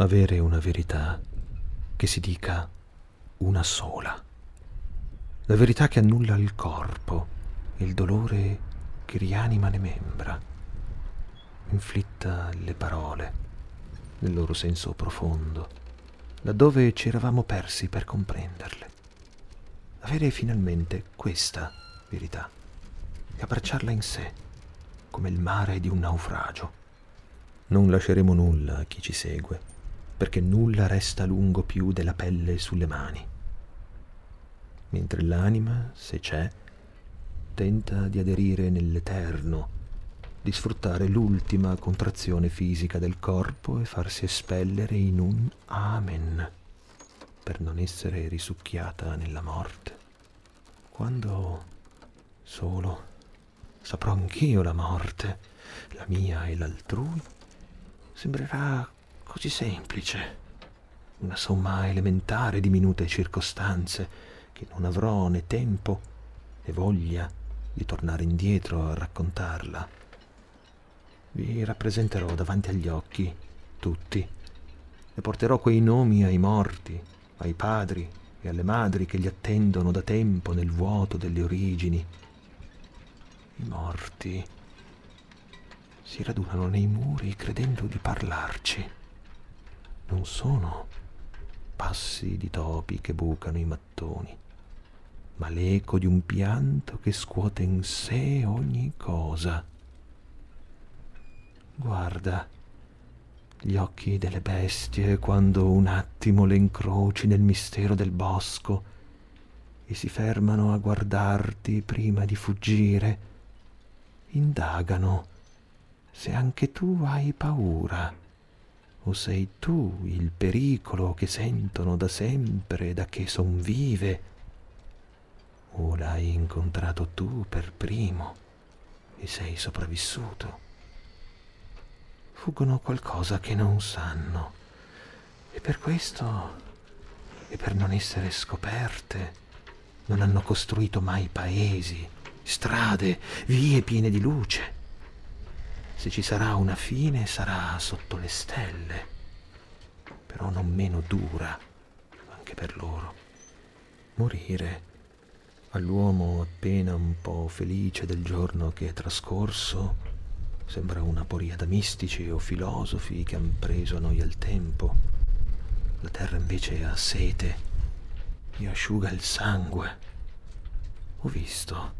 avere una verità che si dica una sola. La verità che annulla il corpo, il dolore che rianima le membra, inflitta le parole nel loro senso profondo, laddove ci eravamo persi per comprenderle. Avere finalmente questa verità e abbracciarla in sé, come il mare di un naufragio. Non lasceremo nulla a chi ci segue perché nulla resta lungo più della pelle sulle mani. Mentre l'anima, se c'è, tenta di aderire nell'eterno, di sfruttare l'ultima contrazione fisica del corpo e farsi espellere in un amen per non essere risucchiata nella morte. Quando solo saprò anch'io la morte, la mia e l'altrui, sembrerà così semplice, una somma elementare di minute circostanze che non avrò né tempo né voglia di tornare indietro a raccontarla. Vi rappresenterò davanti agli occhi tutti e porterò quei nomi ai morti, ai padri e alle madri che li attendono da tempo nel vuoto delle origini. I morti si radunano nei muri credendo di parlarci non sono passi di topi che bucano i mattoni, ma l'eco di un pianto che scuote in sé ogni cosa. Guarda gli occhi delle bestie quando un attimo le incroci nel mistero del bosco e si fermano a guardarti prima di fuggire, indagano se anche tu hai paura o sei tu il pericolo che sentono da sempre, da che son vive? O l'hai incontrato tu per primo e sei sopravvissuto? Fuggono qualcosa che non sanno e per questo e per non essere scoperte non hanno costruito mai paesi, strade, vie piene di luce se ci sarà una fine sarà sotto le stelle, però non meno dura anche per loro. Morire all'uomo appena un po' felice del giorno che è trascorso sembra una poria da mistici o filosofi che han preso a noi al tempo. La terra invece ha sete e asciuga il sangue. Ho visto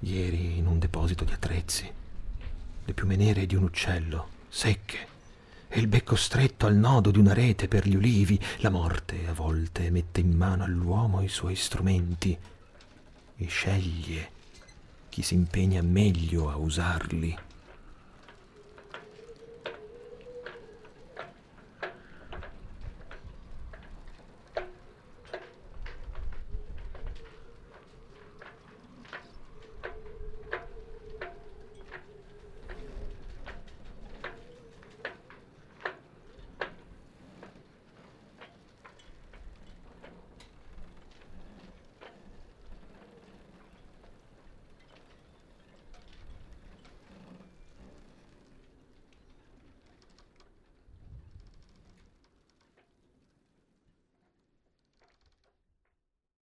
ieri in un deposito di attrezzi le piume nere di un uccello, secche, e il becco stretto al nodo di una rete per gli ulivi. La morte a volte mette in mano all'uomo i suoi strumenti e sceglie chi si impegna meglio a usarli.